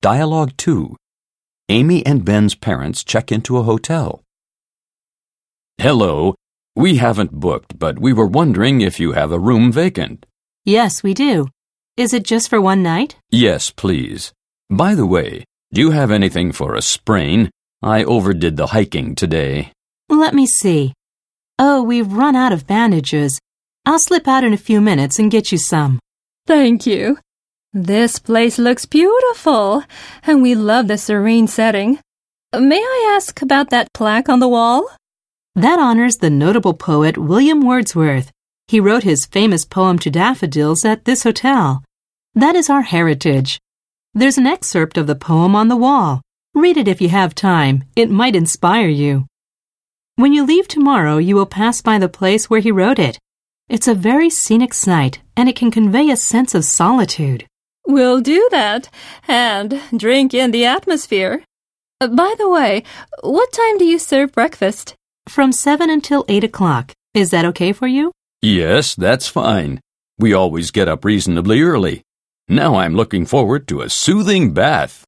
Dialogue 2. Amy and Ben's parents check into a hotel. Hello. We haven't booked, but we were wondering if you have a room vacant. Yes, we do. Is it just for one night? Yes, please. By the way, do you have anything for a sprain? I overdid the hiking today. Let me see. Oh, we've run out of bandages. I'll slip out in a few minutes and get you some. Thank you. This place looks beautiful, and we love the serene setting. May I ask about that plaque on the wall? That honors the notable poet William Wordsworth. He wrote his famous poem to daffodils at this hotel. That is our heritage. There's an excerpt of the poem on the wall. Read it if you have time. It might inspire you. When you leave tomorrow, you will pass by the place where he wrote it. It's a very scenic sight, and it can convey a sense of solitude. We'll do that and drink in the atmosphere. Uh, By the way, what time do you serve breakfast? From 7 until 8 o'clock. Is that okay for you? Yes, that's fine. We always get up reasonably early. Now I'm looking forward to a soothing bath.